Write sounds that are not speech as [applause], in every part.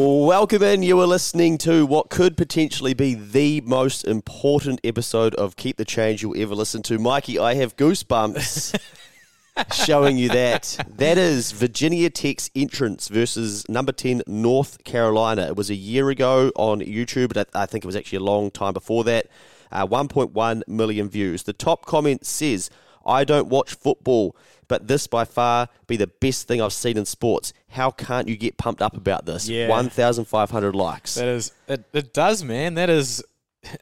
Welcome in. You are listening to what could potentially be the most important episode of Keep the Change you'll ever listen to. Mikey, I have goosebumps [laughs] showing you that. That is Virginia Tech's entrance versus number 10 North Carolina. It was a year ago on YouTube, but I think it was actually a long time before that. Uh, 1.1 million views. The top comment says, I don't watch football, but this by far be the best thing I've seen in sports. How can't you get pumped up about this? Yeah. 1,500 likes. That is, it, it does, man. That is,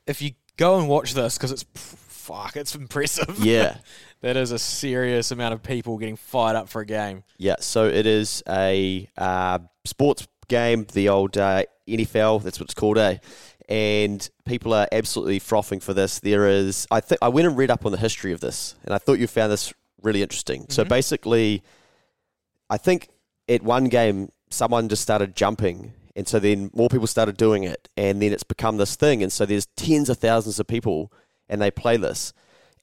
if you go and watch this, because it's, fuck, it's impressive. [laughs] Yeah. that is a serious amount of people getting fired up for a game. Yeah, so it is a uh, sports game, the old uh, NFL. That's what it's called, eh? And people are absolutely frothing for this. There is, I think, I went and read up on the history of this, and I thought you found this really interesting. So mm-hmm. basically, I think at one game someone just started jumping, and so then more people started doing it, and then it's become this thing, and so there's tens of thousands of people, and they play this,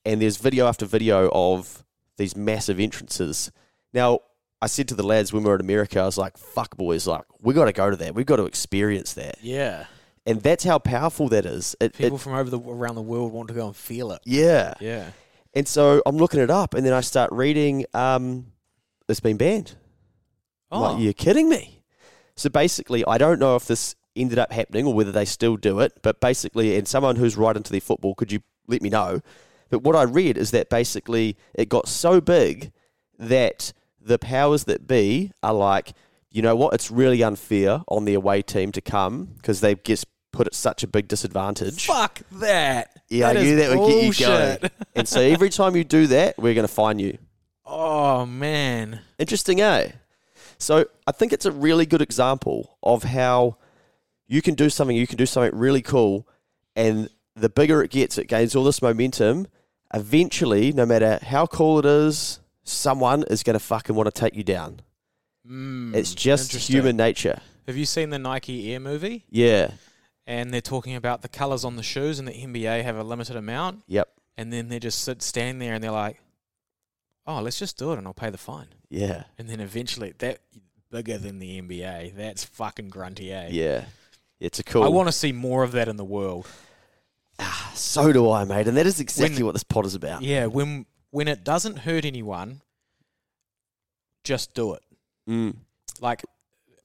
and there's video after video of these massive entrances. Now, I said to the lads when we were in America, I was like, "Fuck, boys! Like, we got to go to that. We've got to experience that." Yeah. And that's how powerful that is. It, it- People from over the around the world want to go and feel it. yeah. Yeah. And so I'm looking it up, and then I start reading. Um, it's been banned. I'm Oh, Like, you're kidding me. So basically, I don't know if this ended up happening or whether they still do it. But basically, and someone who's right into their football, could you let me know? But what I read is that basically it got so big that the powers that be are like, you know what? It's really unfair on the away team to come because they've just put at such a big disadvantage. fuck that. Yeah, I That knew is that would get you going. [laughs] and so every time you do that, we're going to fine you. Oh man. Interesting, eh? So I think it's a really good example of how you can do something, you can do something really cool, and the bigger it gets, it gains all this momentum. Eventually, no matter how cool it is, someone is going to fucking want to take you down. Mm, It's just human nature. Have you seen the Nike Air movie? Yeah. And they're talking about the colors on the shoes, and the NBA have a limited amount, Yep. and then they just sit standing there, and they're like, "Oh, let's just do it, and I'll pay the fine." Yeah. And then eventually, that bigger than the NBA. That's fucking grunty, eh? Yeah. It's a cool. I want to see more of that in the world. Ah, so do I, mate. And that is exactly When- what this pod is about. Yeah, when when it doesn't hurt anyone, just do it. Mm. Like,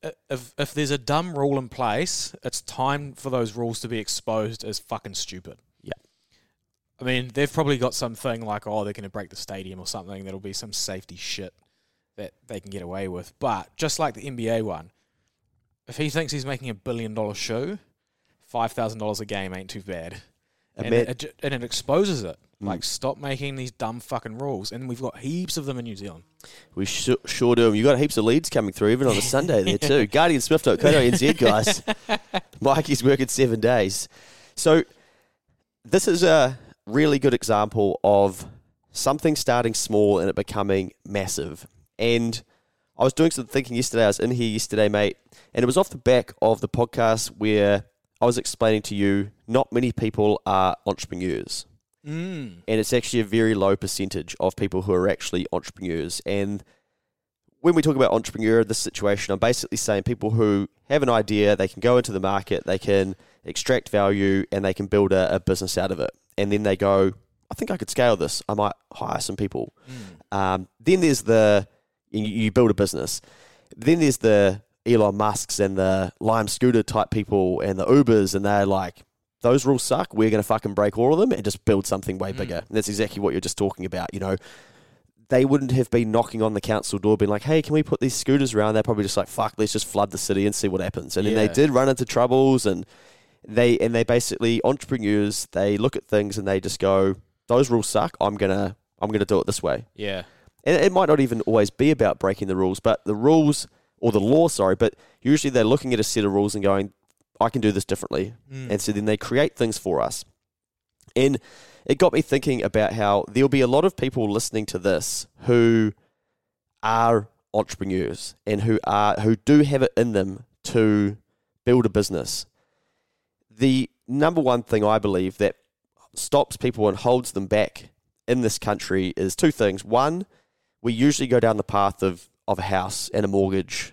if if there's a dumb rule in place, it's time for those rules to be exposed as fucking stupid. Yeah. I mean, they've probably got something like, oh, they're going to break the stadium or something. That'll be some safety shit that they can get away with. But just like the NBA one, if he thinks he's making a billion dollar shoe, five thousand dollars a game ain't too bad. And it, and it exposes it. Like, hmm. stop making these dumb fucking rules. And we've got heaps of them in New Zealand. We sure, sure do. You got heaps of leads coming through, even on a Sunday there too. [laughs] GuardianSmith.co.nz, [laughs] guys. Mikey's working seven days. So this is a really good example of something starting small and it becoming massive. And I was doing some thinking yesterday. I was in here yesterday, mate, and it was off the back of the podcast where I was explaining to you not many people are entrepreneurs Mm. and it's actually a very low percentage of people who are actually entrepreneurs. And when we talk about entrepreneur this situation, I'm basically saying people who have an idea, they can go into the market, they can extract value, and they can build a, a business out of it. And then they go, I think I could scale this. I might hire some people. Mm. Um, then there's the you build a business. Then there's the Elon Musk's and the Lime Scooter type people and the Ubers, and they're like, those rules suck. We're going to fucking break all of them and just build something way Mm. bigger. And that's exactly what you're just talking about. You know, they wouldn't have been knocking on the council door, being like, "Hey, can we put these scooters around?" They're probably just like, "Fuck, let's just flood the city and see what happens." And then they did run into troubles, and they and they basically entrepreneurs. They look at things and they just go, "Those rules suck. I'm gonna I'm gonna do it this way." Yeah. and it might not even always be about breaking the rules, but the rules or the law, sorry, but usually they're looking at a set of rules and going, I can do this differently. Mm. And so then they create things for us. And it got me thinking about how there'll be a lot of people listening to this who are entrepreneurs and who are who do have it in them to build a business. The number one thing I believe that stops people and holds them back in this country is two things. One, we usually go down the path of, of a house and a mortgage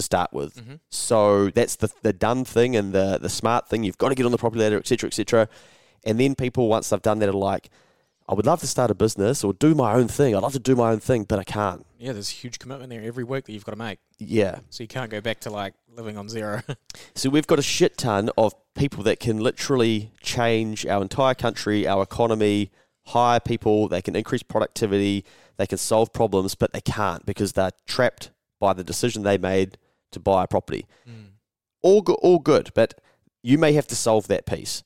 to start with. Mhm. So that's the the done thing and the the smart thing. You've got to get on the property ladder, etc., etc. And then people once they've done that are like, I would love to start a business or do my own thing. I'd love to do my own thing, but I can't. Yeah, there's a huge commitment there every week that you've got to make. Yeah. So you can't go back to like living on zero. [laughs] So we've got a shit ton of people that can literally change our entire country, our economy, hire people, they can increase productivity, they can solve problems, but they can't because they're trapped by the decision they made to buy a property. Mm. All good, all good, but you may have to solve that piece.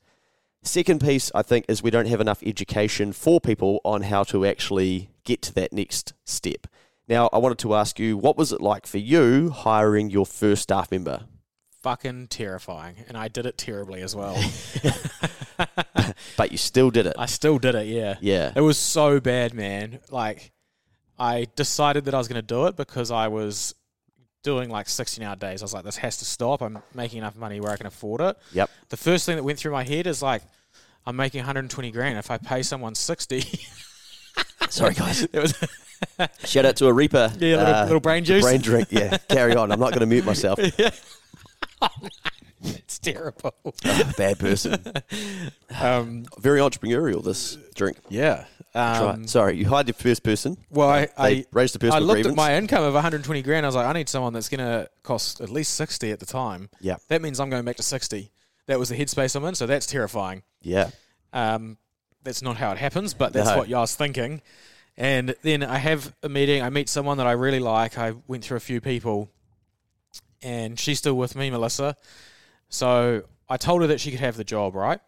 Second piece, I think, is we don't have enough education for people on how to actually get to that next step. Now, I wanted to ask you, what was it like for you hiring your first staff member? Fucking terrifying. And I did it terribly as well. [laughs] [laughs] But you still did it. I still did it, yeah. Yeah. It was so bad, man. Like, I decided that I was going to do it because I was doing like 16 hour days. I was like, this has to stop. I'm making enough money where I can afford it. Yep. The first thing that went through my head is like, I'm making 120 grand. If I pay someone 60, [laughs] Sorry, guys. [laughs] it was [laughs] Shout out to Arepa. yeah, little, uh, little brain juice. brain drink. Yeah. Carry on. I'm not going to mute myself. [laughs] it's terrible. Bad person. [laughs] Um, Very entrepreneurial, this drink. yeah. Um. Sorry, you hired the first person. well, I, I, raised the I looked grievance. at my income of 120 grand. I was like, I need someone that's going to cost at least 60 at the time. Yeah. That means I'm going back to 60. That was the headspace I'm in, so that's terrifying. yeah. Um, that's not how it happens, but that's No. what I was thinking. And then I have a meeting. I meet someone that I really like. I went through a few people, and she's still with me, Melissa. So I told her that she could have the job, right?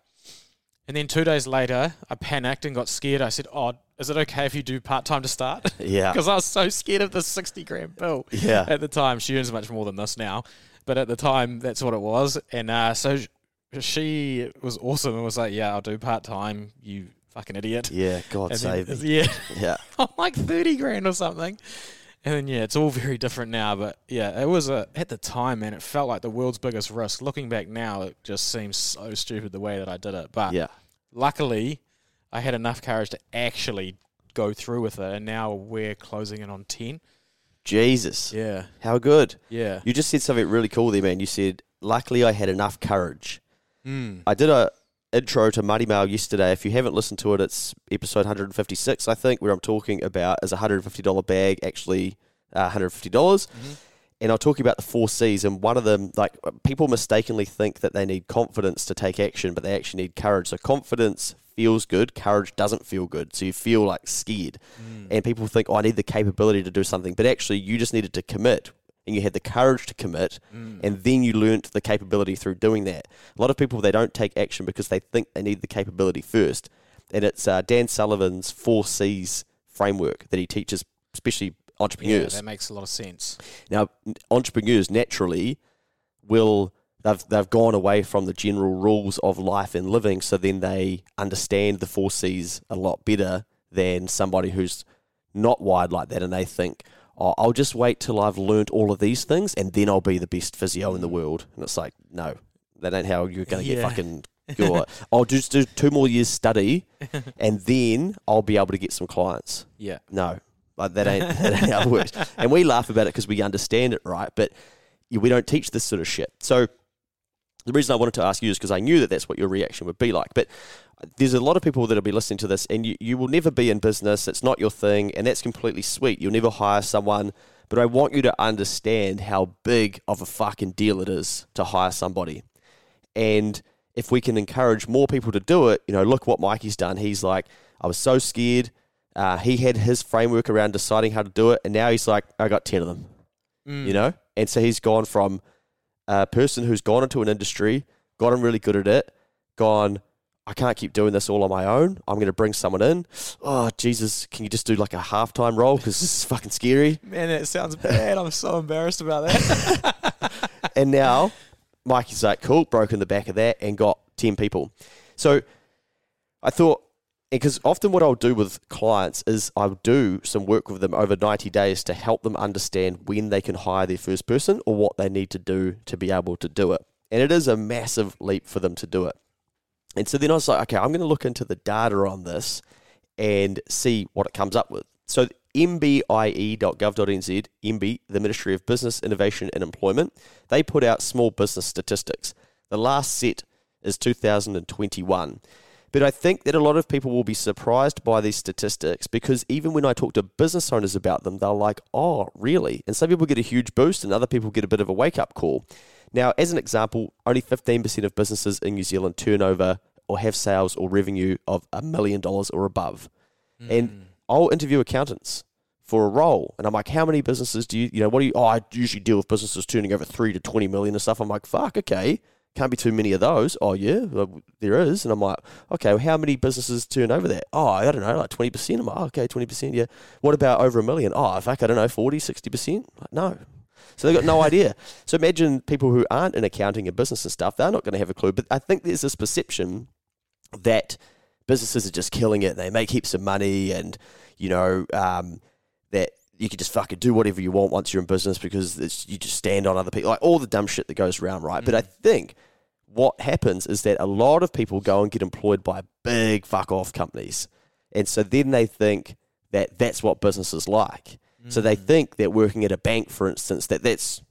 And then two days later, I panicked and got scared. I said, "Oh, is it okay if you do part time to start?" [laughs] Yeah. [laughs] Because I was so scared of the sixty grand bill Yeah. at the time. She earns much more than this now, but at the time, that's what it was. And uh, so she was awesome and was like, "Yeah, I'll do part time. You fucking idiot." Yeah. God And save then, me. [laughs] yeah, Yeah. I'm like thirty grand or something. And then yeah, it's all [laughs] very different now. But yeah, it was a at the time, man, it felt like the world's biggest risk. Looking back now, it just seems so stupid the way that I did it. But Yeah. luckily, I had enough courage to actually go through with it, and now we're closing in on ten. Jesus. Yeah, How good. yeah. You just said something really cool there, man. You said, luckily I had enough courage. Mm. I did a intro to Money Mail yesterday. If you haven't listened to it, it's episode 156, I think, where I'm talking about is a $150 bag actually uh, $150. dollars And I'm talking about the four C's, and one of them, like people mistakenly think that they need confidence to take action, but they actually need courage. So confidence feels good, courage doesn't feel good. So you feel like scared, and people think, "Oh, I need the capability to do something," but actually, you just needed to commit, and you had the courage to commit, and then you learnt the capability through doing that. A lot of people they don't take action because they think they need the capability first, and it's uh, Dan Sullivan's four C's framework that he teaches, especially entrepreneurs. Yeah, that makes a lot of sense. Now, entrepreneurs naturally will they've they've gone away from the general rules of life and living, so then they understand the four C's a lot better than somebody who's not wired like that, and they think, "Oh, I'll just wait till I've learnt all of these things, and then I'll be the best physio in the mm. world." And it's like, no, that ain't how you're going to Yeah. get fucking. [laughs] Good. I'll just do two more years study, [laughs] and then I'll be able to get some clients. Yeah. No, like that ain't, that ain't how it works. [laughs] And we laugh about it because we understand it, right? But we don't teach this sort of shit. So the reason I wanted to ask you is because I knew that that's what your reaction would be like. But there's a lot of people that'll be listening to this, and you, you will never be in business. It's not your thing, and that's completely sweet. You'll never hire someone. But I want you to understand how big of a fucking deal it is to hire somebody. And if we can encourage more people to do it, you know, look what Mikey's done. He's like, I was so scared. Uh, he had his framework around deciding how to do it, and now he's like, I got 10 of them, Mm. you know? And so he's gone from a person who's gone into an industry, gotten really good at it, gone, I can't keep doing this all on my own. I'm going to bring someone in. Oh, Jesus, can you just do like a halftime role? Because this is fucking scary. Man, that sounds bad. I'm so embarrassed about that. [laughs] and now Mikey's like, cool, broken the back of that and got 10 people. So I thought, because often what I'll do with clients is I'll do some work with them over 90 days to help them understand when they can hire their first person or what they need to do to be able to do it. And it is a massive leap for them to do it. And so then I was like, okay, I'm going to look into the data on this and see what it comes up with. So mbie.gov.nz, MB, the Ministry of Business, Innovation and Employment, they put out small business statistics. The last set is 2021. But I think that a lot of people will be surprised by these statistics because even when I talk to business owners about them, they're like, oh, really? And some people get a huge boost and other people get a bit of a wake up call. Now, as an example, only 15% of businesses in New Zealand turn over or have sales or revenue of a million dollars or above. And hmm. I'll interview accountants for a role. And I'm like, how many businesses do you, you know, what do you, oh, I usually deal with businesses turning over three to 20 million and stuff. I'm like, fuck, okay. Can't be too many of those. Oh, yeah, well, there is. And I'm like, okay, well, how many businesses turn over that? Oh, I don't know, like 20%. I'm like, okay, 20%, yeah. What about over a million? Oh, fuck, I don't know, 40, 60%? Like, no. So they've got no [laughs] idea. So imagine people who aren't in accounting and business and stuff, they're not going to have a clue. But I think there's this perception that businesses are just killing it. They make heaps of money, and you know um, that you can just fucking do whatever you want once you're in business because it's, you just stand on other people, like all the dumb shit that goes around, right? But I think what happens is that a lot of people go and get employed by big fuck off companies, and so then they think that that's what business is like. So they hmm. think that working at a bank, for instance, that that's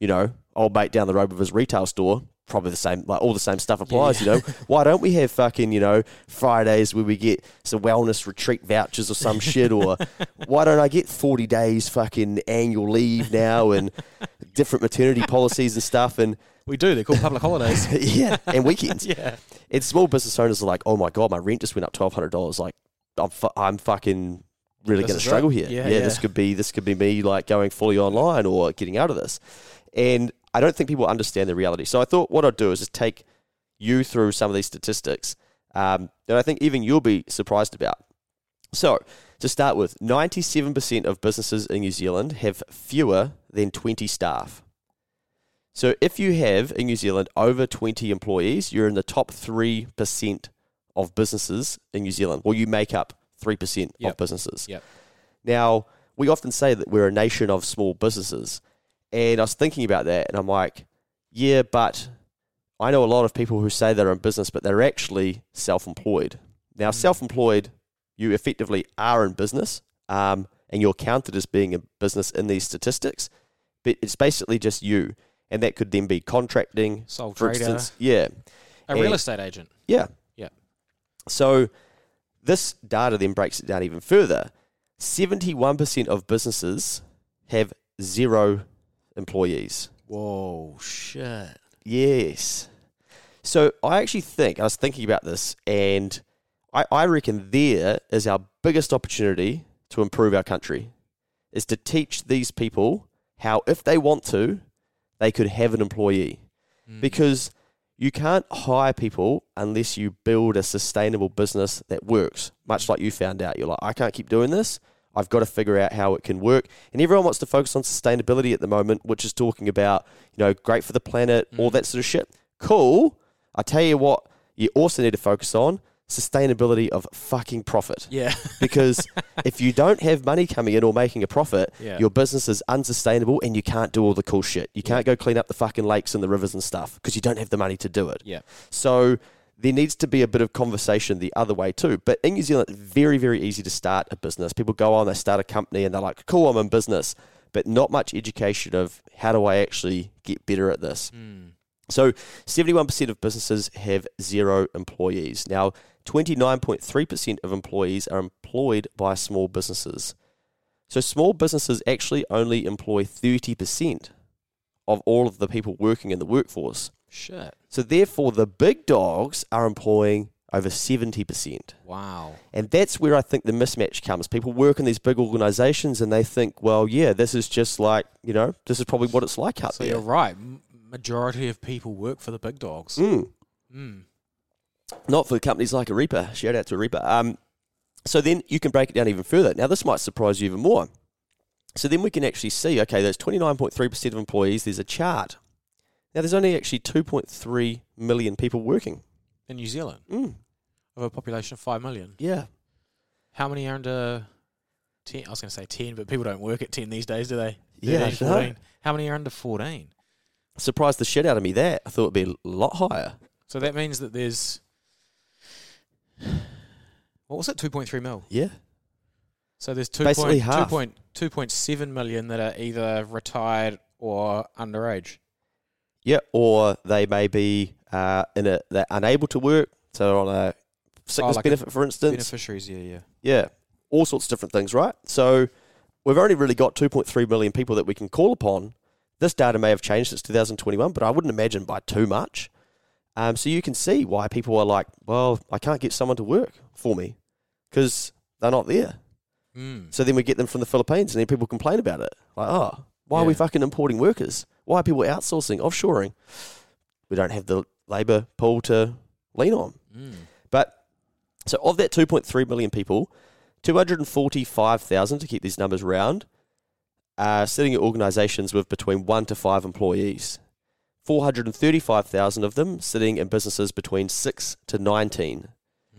you know old mate down the road with his retail store. Probably the same, like all the same stuff applies. You know, why don't we have fucking you know Fridays where we get some wellness retreat vouchers or some shit, or [laughs] why don't I get forty days fucking annual leave now and different maternity policies and stuff and We do. They're called public holidays. [laughs] yeah and weekends. [laughs] yeah. And small business owners are like, oh my god, my rent just went up twelve hundred dollars. Like, I'm fu- I'm fucking really going to struggle it. here. Yeah, Yeah, this could be this could be me like going fully online or getting out of this. And I don't think people understand the reality. So I thought what I'd do is just take you through some of these statistics um, that I think even you'll be surprised about. So to start with, 97% of businesses in New Zealand have fewer than 20 staff. So if you have in New Zealand over 20 employees, you're in the top 3% of businesses in New Zealand. Well, you make up 3% Yep. of businesses. Yep. Now, we often say that we're a nation of small businesses. And I was thinking about that and I'm like, yeah, but I know a lot of people who say they're in business, but they're actually self employed. Now, Mm. self employed, you effectively are in business um, and you're counted as being in business in these statistics, but it's basically just you. And that could then be contracting, Sole for trader. instance. Yeah. a real estate agent. Yeah. Yeah. So this data then breaks it down even further. 71% of businesses have zero employees. Whoa, shit. Yes. So I actually think, I was thinking about this, and I, I reckon there is our biggest opportunity to improve our country, is to teach these people how, if they want to, they could have an employee. Mm. Because you can't hire people unless you build a sustainable business that works, much like you found out. You're like, I can't keep doing this. I've got to figure out how it can work. And everyone wants to focus on sustainability at the moment, which is talking about, you know, great for the planet, all mm. that sort of shit. Cool. I tell you what, you also need to focus on sustainability of fucking profit. Yeah. [laughs] Because if you don't have money coming in or making a profit, Yeah. your business is unsustainable and you can't do all the cool shit. You can't go clean up the fucking lakes and the rivers and stuff because you don't have the money to do it. yeah. So there needs to be a bit of conversation the other way too. But in New Zealand, it's very, very easy to start a business. People go on, they start a company, and they're like, cool, I'm in business. But not much education of how do I actually get better at this. Hmm. So 71% of businesses have zero employees. Now, 29.3% of employees are employed by small businesses. So small businesses actually only employ 30% of all of the people working in the workforce. Shit. So therefore, the big dogs are employing over 70%. Wow. And that's where I think the mismatch comes. People work in these big organizations and they think, well, yeah, this is just like, you know, this is probably what it's like out So there. you're right. Majority of people work for the big dogs. Mm. Mm. Not for companies like Arepa. Shout out to Arepa. Um, so then you can break it down even further. Now, this might surprise you even more. So then we can actually see, okay, there's 29.3% of employees. There's a chart. Now, there's only actually 2.3 million people working. In New Zealand, Mm. of a population of 5 million. Yeah. How many are under 10? I was going to say 10, but people don't work at 10 these days, do they? Yeah, 13, no. 14. How many are under 14? Surprised the shit out of me that. I thought it'd be a lot higher. So that means that there's. What was it? 2.3 mil. Yeah. So there's two Basically point, half. 2.7 million that are either retired or underage. Yeah, or they may be uh, in a they're unable to work, so on a sickness Oh, like a benefit, for instance. Beneficiaries, yeah, yeah. Yeah, all sorts of different things, right? So we've only really got 2.3 million people that we can call upon. This data may have changed since 2021, but I wouldn't imagine by too much. Um, so you can see why people are like, well, I can't get someone to work for me because they're not there. Mm. So then we get them from the Philippines, and then people complain about it. Like, oh, why are we fucking importing workers? Why are people outsourcing, offshoring? We don't have the labour pool to lean on. Mm. But so of that 2.3 million people, 245,000 to keep these numbers round, are sitting at organisations with between one to five employees. 435,000 of them sitting in businesses between six to 19.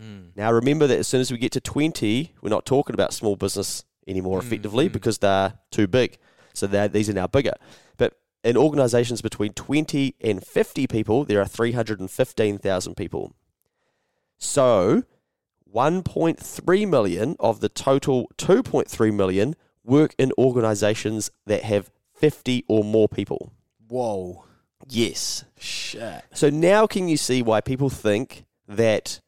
Mm. Now remember that as soon as we get to 20, we're not talking about small business anymore Mm, effectively mm. because they're too big. So they're, these are now bigger. In organisations between 20 and 50 people, there are 315,000 people. So 1.3 million of the total 2.3 million work in organisations that have 50 or more people. Whoa. Yes. Shit. So now can you see why people think that,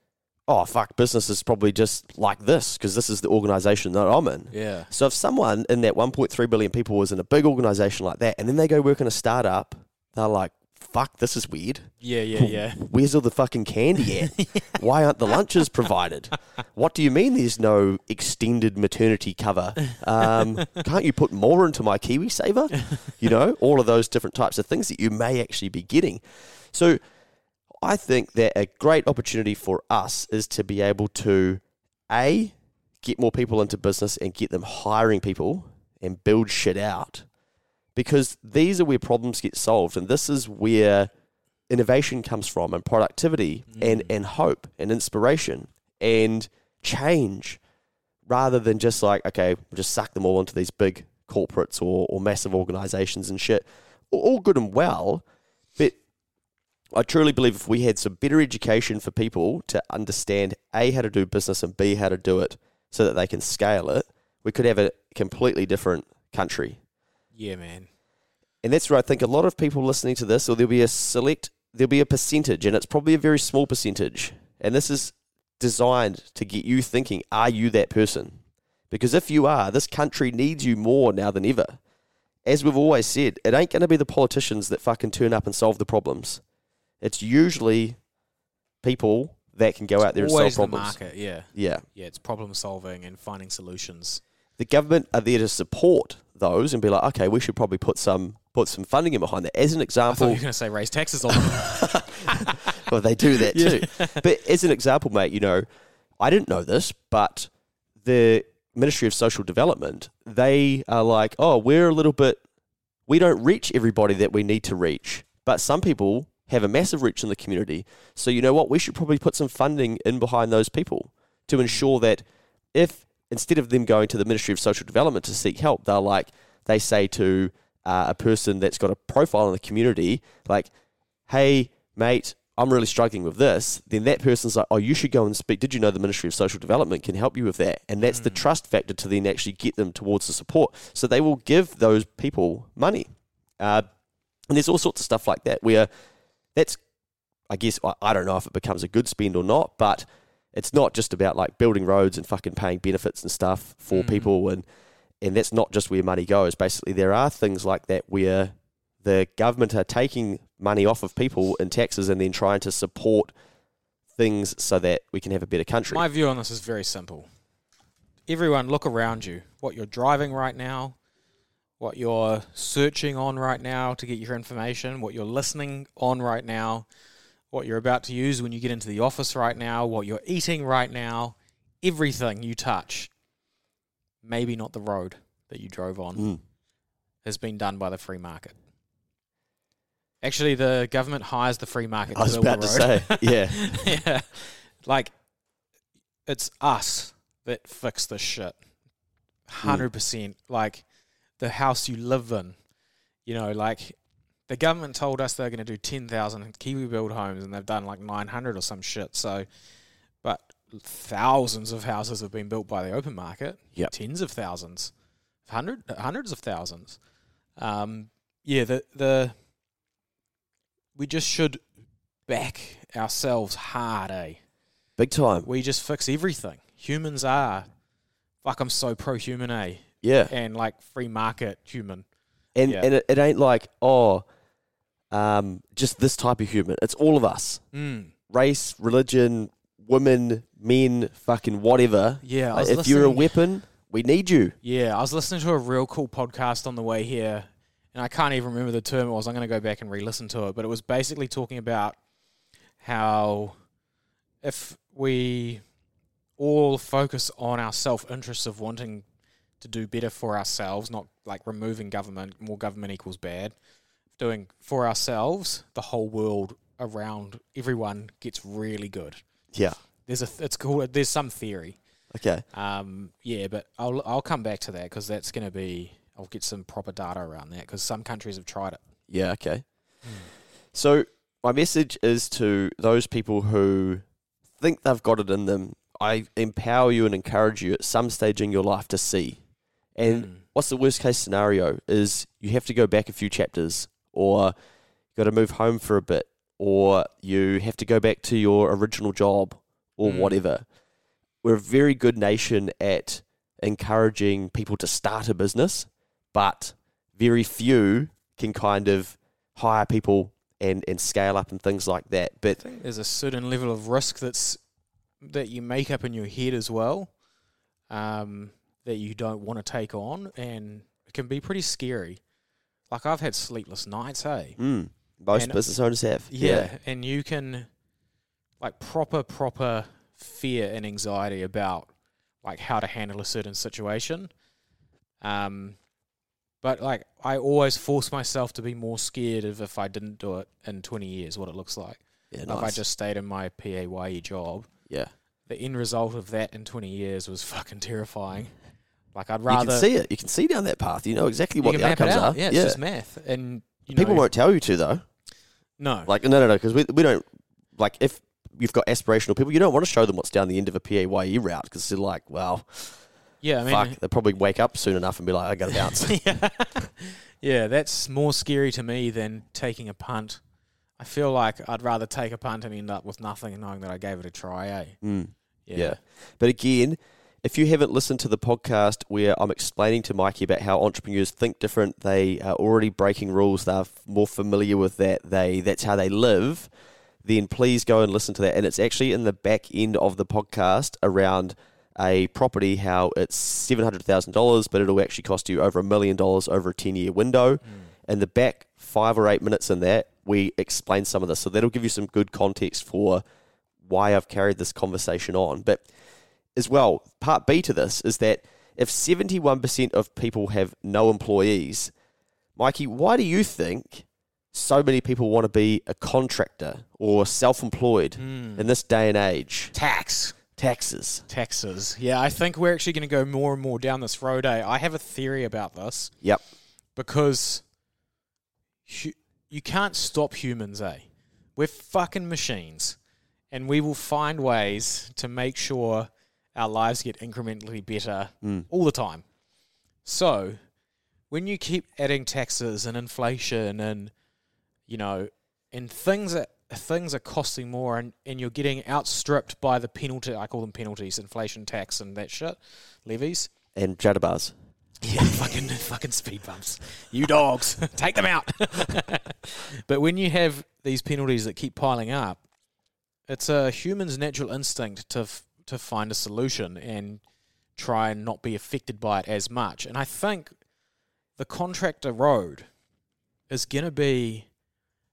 oh, fuck, business is probably just like this because this is the organization that I'm in. Yeah. So if someone in that 1.3 billion people was in a big organization like that and then they go work in a startup, they're like, fuck, this is weird. Yeah, yeah, yeah. Where's all the fucking candy [laughs] at? Why aren't the lunches provided? What do you mean there's no extended maternity cover? Um, can't you put more into my KiwiSaver? You know, all of those different types of things that you may actually be getting. So I think that a great opportunity for us is to be able to, A, get more people into business and get them hiring people and build shit out. Because these are where problems get solved. And this is where innovation comes from and productivity and, Mm. and hope and inspiration and change rather than just like, okay, we'll just suck them all into these big corporates or, or massive organizations and shit. All- good and well, I truly believe if we had some better education for people to understand A, how to do business and B, how to do it so that they can scale it, we could have a completely different country. Yeah, man. And that's where I think a lot of people listening to this, or there'll be a select, there'll be a percentage, and it's probably a very small percentage. And this is designed to get you thinking, are you that person? Because if you are, this country needs you more now than ever. As we've always said, it ain't going to be the politicians that fucking turn up and solve the problems. It's usually people that can go out there and solve problems. market, yeah. Yeah. Yeah, it's problem solving and finding solutions. the government are there to support those and be like, okay, we should probably put some put some funding in behind that. As an I thought you example, were going to say raise taxes on them. [laughs] well, they do that [laughs] too. But as an example, mate, you know, I didn't know this, but the Ministry of Social Development, they are like, oh, we're a little bit, we don't reach everybody that we need to reach, but some people have a massive reach in the community. So you know what? We should probably put some funding in behind those people to ensure that if instead of them going to the Ministry of Social Development to seek help, they're like they say to uh, a person that's got a profile in the community, like, "Hey, mate, I'm really struggling with this." Then that person's like, "Oh, you should go and speak. Did you know the Ministry of Social Development can help you with that?" And that's the trust factor to then actually get them towards the support. So they will give those people money. Uh, and there's all sorts of stuff like that where that's, I guess, I, I don't know if it becomes a good spend or not, but it's not just about like building roads and fucking paying benefits and stuff for Mm. people and and that's not just where money goes basically there are things like that where the government are taking money off of people in taxes and then trying to support things so that we can have a better country My view on this is very simple. Everyone, look around you. What you're driving right now, what you're searching on right now to get your information, what you're listening on right now, what you're about to use when you get into the office right now, what you're eating right now, everything you touch, maybe not the road that you drove on, Mm. has been done by the free market. Actually, the government hires the free market i was about to say [laughs] yeah yeah. Like, it's us that fix this shit. 100%. Like, the house you live in, you know, like, the government told us they're going to do 10,000 KiwiBuild homes and they've done like 900 or some shit. So, but thousands of houses have been built by the open market. Yep. tens of thousands, hundred hundreds of thousands. Um, yeah, the the we just should back ourselves hard, eh? Big time. We just fix everything. Humans are, fuck, I'm so pro human, eh? Yeah. And like free market human. And Yeah. and it, it ain't like, oh, um, just this type of human. It's all of us. Mm. Race, religion, women, men, fucking whatever. Yeah, Like, if you're a weapon, we need you. Yeah, I was listening to a real cool podcast on the way here, and I can't even remember the term it was. I'm going to go back and re-listen to it, but it was basically talking about how if we all focus on our self-interest of wanting to do better for ourselves, not like removing government, more government equals bad, doing for ourselves, the whole world around everyone gets really good. Yeah. There's a it's called there's some theory Okay. um, yeah, but I'll I'll come back to that because that's going to be I'll get some proper data around that because some countries have tried it. Yeah, okay. So my message is to those people who think they've got it in them. I empower you and encourage you at some stage in your life to see. And Mm. what's the worst case scenario is you have to go back a few chapters or you got to move home for a bit or you have to go back to your original job or Mm. whatever. We're a very good nation at encouraging people to start a business, but very few can kind of hire people and, and scale up and things like that. But there's a certain level of risk that's that you make up in your head as well, um, that you don't want to take on, and it can be pretty scary. Like I've had sleepless nights, hey. mm, most And- business owners have. Yeah, and you can like proper proper fear and anxiety about like how to handle a certain situation. Um but like I always force myself to be more scared of if I didn't do it in 20 years what it looks like. Yeah, If I just stayed in my PAYE job, yeah. the end result of that in 20 years was fucking terrifying. Like I'd rather You can see it. You can see down that path. You know exactly what the outcomes out. are. Yeah, it's just math and you People know, won't tell you to though. no. Like no, no, no, because we we don't like if you've got aspirational people, you don't want to show them what's down the end of a PAYE route because they're like, well, yeah, I mean fuck, they'll probably wake up soon enough and be like, I got to bounce. [laughs] yeah. yeah, that's more scary to me than taking a punt. I feel like I'd rather take a punt and end up with nothing and knowing that I gave it a try, eh? mm. Yeah. Yeah. But again, if you haven't listened to the podcast where I'm explaining to Mikey about how entrepreneurs think different, they are already breaking rules, they're more familiar with that, they that's how they live, then please go and listen to that. And it's actually in the back end of the podcast around a property, how it's seven hundred thousand dollars, but it'll actually cost you over a million dollars over a ten year window. Hmm. And the back five or eight minutes in that, we explain some of this. So that'll give you some good context for why I've carried this conversation on. But as well, part B to this is that if 71% of people have no employees, Mikey, why do you think so many people want to be a contractor or self employed Mm. in this day and age? Tax. Taxes. Taxes. Yeah, I think we're actually going to go more and more down this road, eh? I have a theory about this Yep. because hu- you can't stop humans, eh? We're fucking machines, and we will find ways to make sure our lives get incrementally better Mm. all the time. So, when you keep adding taxes and inflation and you know, and things that things are costing more and, and you're getting outstripped by the penalty I call them penalties, inflation tax and that shit, levies. And jitterbugs. Yeah, [laughs] fucking fucking speed bumps. You dogs, [laughs] take them out. [laughs] but when you have these penalties that keep piling up, it's a human's natural instinct to f- to find a solution and try and not be affected by it as much. And I think the contractor road is going to be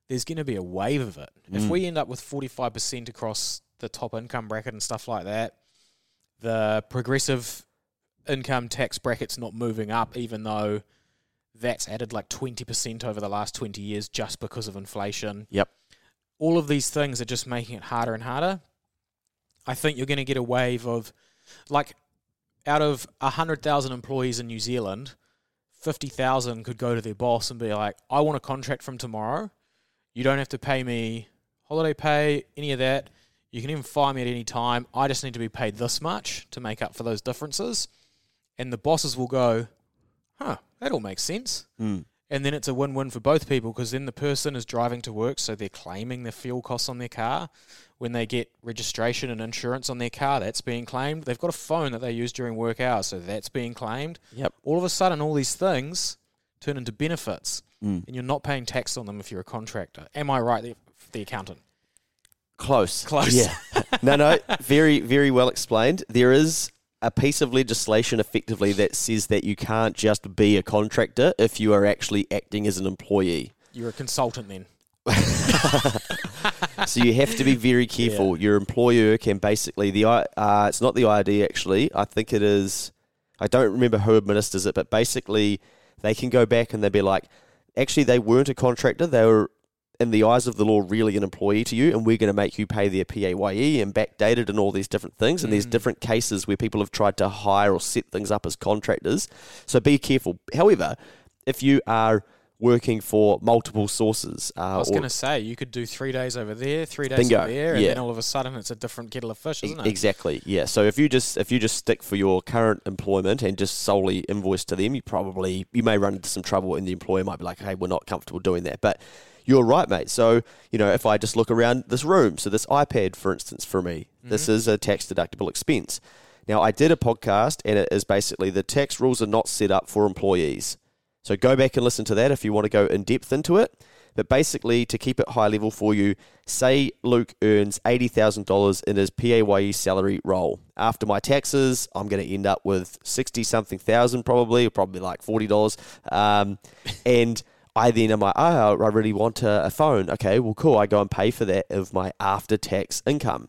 there's going to be a wave of it. If Mm. we end up with 45% across the top income bracket and stuff like that, the progressive income tax bracket's not moving up, even though that's added like 20% over the last 20 years just because of inflation. Yep. All of these things are just making it harder and harder. I think you're going to get a wave of, like, out of 100,000 employees in New Zealand, 50,000 could go to their boss and be like, I want a contract from tomorrow. You don't have to pay me holiday pay, any of that. You can even fire me at any time. I just need to be paid this much to make up for those differences. And the bosses will go, huh, that all makes sense. Mm. And then it's a win win for both people because then the person is driving to work, so they're claiming their fuel costs on their car. When they get registration and insurance on their car, that's being claimed. They've got a phone that they use during work hours, so that's being claimed. Yep. All of a sudden, all these things turn into benefits, Mm. and you're not paying tax on them if you're a contractor. Am I right, the, the accountant? Close. Close. Yeah. [laughs] no, no. Very, very well explained. There is a piece of legislation effectively that says that you can't just be a contractor if you are actually acting as an employee. You're a consultant then. [laughs] [laughs] so you have to be very [laughs] careful. Your employer can basically the uh, it's not the IRD actually. I think it is. I don't remember who administers it, but basically they can go back and they'd be like, actually they weren't a contractor. They were in the eyes of the law really an employee to you, and we're going to make you pay their PAYE and backdated and all these different things. And there's Mm. different cases where people have tried to hire or set things up as contractors. So be careful. However, if you are working for multiple sources, uh, I was going to say you could do three days over there, three days Bingo. over there, and Yeah. then all of a sudden it's a different kettle of fish, isn't it? Exactly. Yeah. So if you just if you just stick for your current employment and just solely invoice to them, you probably you may run into some trouble, and the employer might be like, "Hey, we're not comfortable doing that." But you're right, mate. So you know, if I just look around this room, so this iPad, for instance, for me, this is a tax deductible expense. Now, I did a podcast, and it is basically the tax rules are not set up for employees. So go back and listen to that if you want to go in depth into it. But basically, to keep it high level for you, say Luke earns $80,000 in his PAYE salary role. After my taxes, I'm going to end up with 60 something thousand probably, or probably like $40. Um, [laughs] and I then am like, oh, I really want a, a phone. Okay, well, cool. I go and pay for that of my after tax income.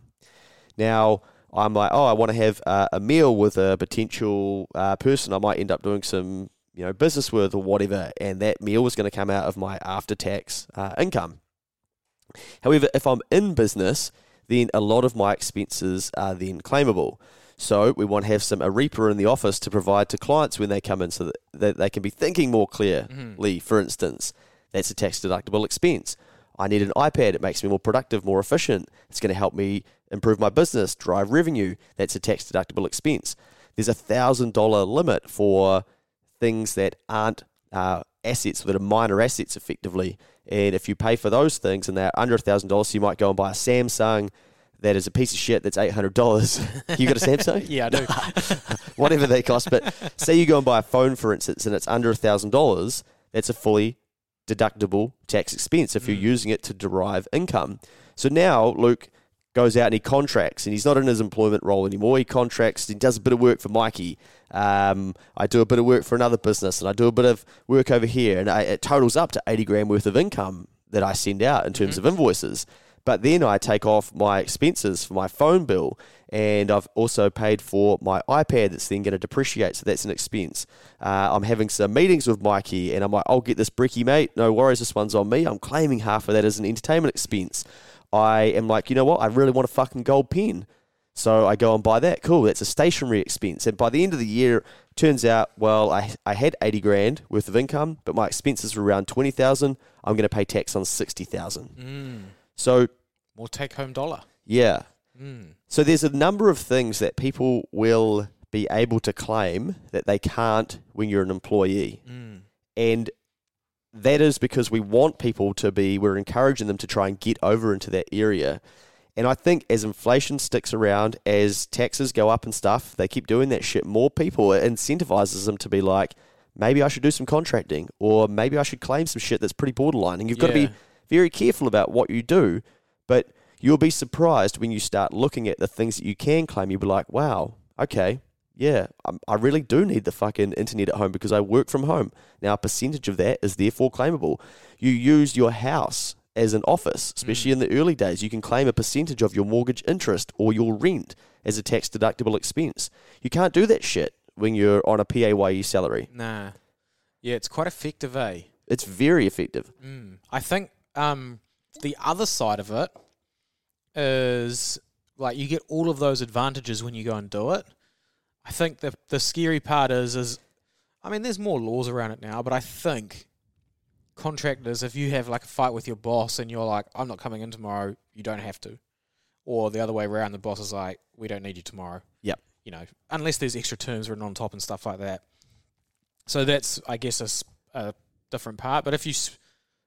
Now, I'm like, oh, I want to have uh, a meal with a potential uh, person I might end up doing some, you know, business with or whatever, and that meal was going to come out of my after tax uh, income. However, if I'm in business, then a lot of my expenses are then claimable. So we want to have some Arepa in the office to provide to clients when they come in, so that, they can be thinking more clearly. For instance, that's a tax deductible expense. I need an iPad. It makes me more productive, more efficient. It's going to help me improve my business, drive revenue. That's a tax deductible expense. There's a thousand dollar limit for things that aren't uh, assets, that are minor assets, effectively. And if you pay for those things and they're under a thousand dollars, you might go and buy a Samsung that is a piece of shit that's eight hundred dollars. [laughs] you got a Samsung? [laughs] Yeah, I do. [laughs] whatever they cost. But say you go and buy a phone, for instance, and it's under a thousand dollars, that's a fully deductible tax expense if you're Mm. using it to derive income. So now Luke goes out and he contracts, and he's not in his employment role anymore. He contracts, he does a bit of work for Mikey. Um, I do a bit of work for another business, and I do a bit of work over here, and I, it totals up to 80 grand worth of income that I send out in terms of invoices. But then I take off my expenses for my phone bill, and I've also paid for my iPad that's then going to depreciate, so that's an expense. Uh, I'm having some meetings with Mikey, and I'm like, I'll get this bricky, mate. No worries, this one's on me. I'm claiming half of that as an entertainment expense. I am like, you know what? I really want a fucking gold pen. So I go and buy that. Cool, that's a stationary expense. And by the end of the year, turns out, well, I, I had 80 grand worth of income, but my expenses were around 20,000. I'm going to pay tax on 60,000. Mm. So, More take home dollar. yeah. Mm. So there's a number of things that people will be able to claim that they can't when you're an employee. Mm. And that is because we want people to be, we're encouraging them to try and get over into that area. And I think as inflation sticks around, as taxes go up and stuff, they keep doing that shit. More people it incentivizes them to be like, maybe I should do some contracting, or maybe I should claim some shit that's pretty borderline. And you've got to be very careful about what you do. But you'll be surprised when you start looking at the things that you can claim. You'll be like, wow, okay, yeah, I'm, I really do need the fucking internet at home because I work from home. Now, a percentage of that is therefore claimable. You use your house as an office, especially in the early days. You can claim a percentage of your mortgage interest or your rent as a tax deductible expense. You can't do that shit when you're on a PAYE salary. Nah. Yeah, it's quite effective, eh? It's very effective. Mm. I think um, the other side of it is like you get all of those advantages when you go and do it. I think the the scary part is is I mean there's more laws around it now, but I think contractors if you have like a fight with your boss and you're like I'm not coming in tomorrow, you don't have to. or the other way around, the boss is like, we don't need you tomorrow. Yep. You know, unless there's extra terms written on top and stuff like that. So that's, I guess, a, a different part. But if you s-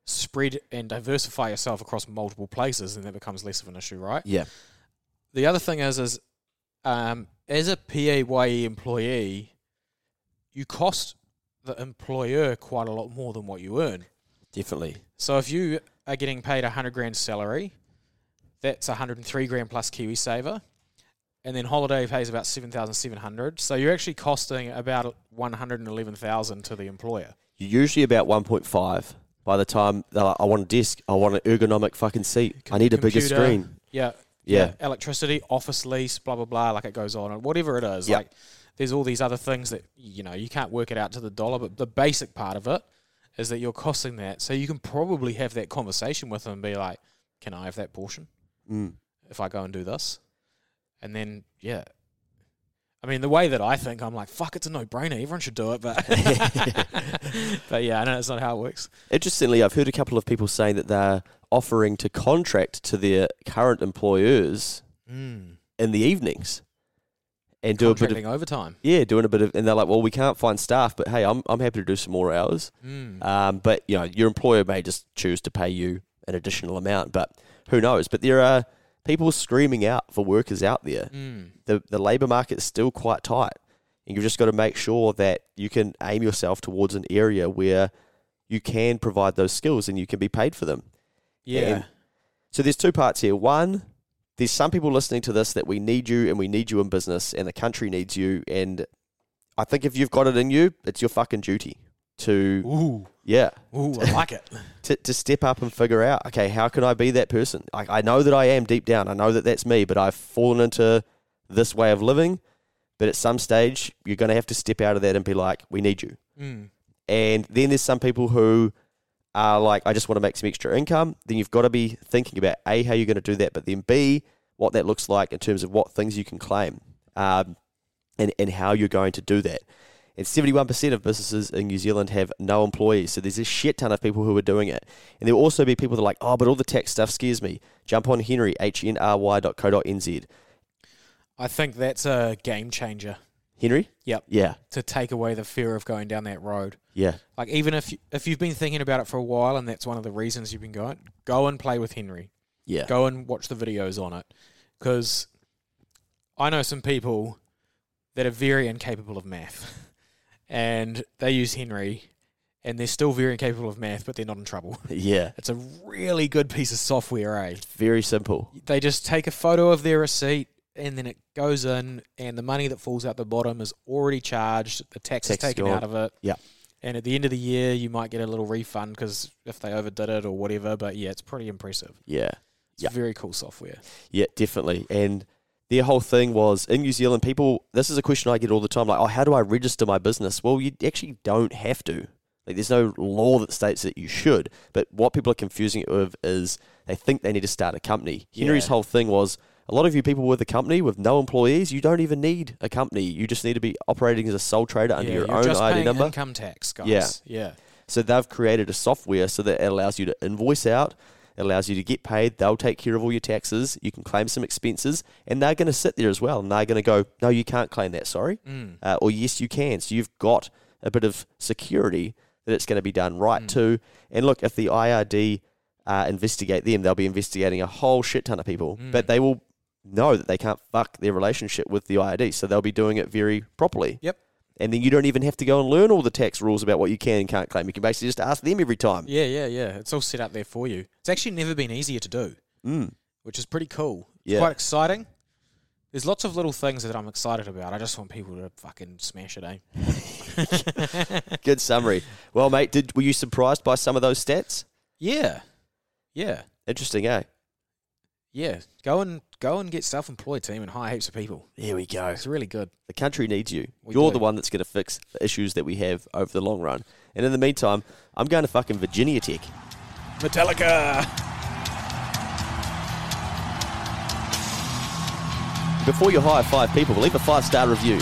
spread and diversify yourself across multiple places, then that becomes less of an issue, right? Yeah. The other thing is, is um, as a PAYE employee, you cost the employer quite a lot more than what you earn. Definitely. So if you are getting paid a hundred grand salary, that's hundred and three grand plus KiwiSaver, and then holiday pays about seven thousand seven hundred. So you're actually costing about one hundred and eleven thousand to the employer. You're usually about 1.5 by the time they're like, I want a desk, I want an ergonomic fucking seat, I need a bigger screen. Yeah, Yeah. electricity, office lease, blah blah blah. Like it goes on, and whatever it is, Yep. like there's all these other things that you know you can't work it out to the dollar, but the basic part of it is that you're costing that. So you can probably have that conversation with them and be like, "Can I have that portion?" Mm. if I go and do this. And then, yeah. I mean, the way that I think, I'm like, fuck, it's a no brainer. Everyone should do it. But, [laughs] [laughs] but yeah, I know that's not how it works. Interestingly, I've heard a couple of people say that they're offering to contract to their current employers Mm. in the evenings and do a bit of overtime. yeah, doing a bit of, and they're like, well, we can't find staff, but hey, I'm I'm happy to do some more hours. Mm. Um, but you know, your employer may just choose to pay you an additional amount, but who knows? But there are people screaming out for workers out there. Mm. The the labour market is still quite tight, and you've just got to make sure that you can aim yourself towards an area where you can provide those skills and you can be paid for them. Yeah. And so there's two parts here. One, there's some people listening to this that we need you and we need you in business and the country needs you. And I think if you've got it in you, it's your fucking duty to, Ooh. yeah, Ooh, I like it. [laughs] to, to step up and figure out, okay, how can I be that person? I, I know that I am deep down. I know that that's me, but I've fallen into this way of living. But at some stage, you're going to have to step out of that and be like, we need you. Mm. And then there's some people who are like, I just want to make some extra income. Then you've got to be thinking about A, how you're going to do that, but then B, what that looks like in terms of what things you can claim um, and, and how you're going to do that. And 71% of businesses in New Zealand have no employees. So there's a shit ton of people who are doing it. And there will also be people that are like, oh, but all the tax stuff scares me. Jump on Hnry, H-N-R-Y.co.nz. I think that's a game changer Hnry? Yep. Yeah. to take away the fear of going down that road. Yeah. Like even if you, if you've been thinking about it for a while and that's one of the reasons you've been going, go and play with Hnry. Yeah. Go and watch the videos on it because I know some people that are very incapable of math, [laughs] and they use Hnry, and they're still very incapable of math, but they're not in trouble. [laughs] Yeah. [laughs] It's a really good piece of software, eh? Very simple. They just take a photo of their receipt. And then it goes in, and the money that falls out the bottom is already charged. The tax, Tax is taken out of it. Yeah. And at the end of the year, you might get a little refund because if they overdid it or whatever. But yeah, it's pretty impressive. Yeah. It's Yeah. very cool software. Yeah, definitely. And their whole thing was in New Zealand, people, this is a question I get all the time like, oh, how do I register my business? Well, you actually don't have to. Like, there's no law that states that you should. But what people are confusing it with is they think they need to start a company. Hnry's Yeah. whole thing was a lot of you people with a company with no employees, you don't even need a company. You just need to be operating as a sole trader under yeah, your own just ID number. income tax, guys. Yeah. yeah. So they've created a software so that it allows you to invoice out, it allows you to get paid. They'll take care of all your taxes. You can claim some expenses, and they're going to sit there as well. And they're going to go, no, you can't claim that. Sorry, Mm. uh, or yes, you can. So you've got a bit of security that it's going to be done right Mm. too. And look, if the IRD uh, investigate them, they'll be investigating a whole shit ton of people, Mm. but they will know that they can't fuck their relationship with the IRD, so they'll be doing it very properly. Yep. And then you don't even have to go and learn all the tax rules about what you can and can't claim. You can basically just ask them every time. Yeah, yeah, yeah. It's all set up there for you. It's actually never been easier to do, Mm. which is pretty cool. It's Yeah. quite exciting. There's lots of little things that I'm excited about. I just want people to fucking smash it, eh? [laughs] Good summary. Well, mate, did were you surprised by some of those stats? yeah. Yeah. Interesting, eh? Yeah. Go and go and get self employed team and hire heaps of people. There we go. It's really good. The country needs you. We You're do. the one that's going to fix the issues that we have over the long run. And in the meantime, I'm going to fucking Virginia Tech. Metallica. Before you hire five people, leave a five star review.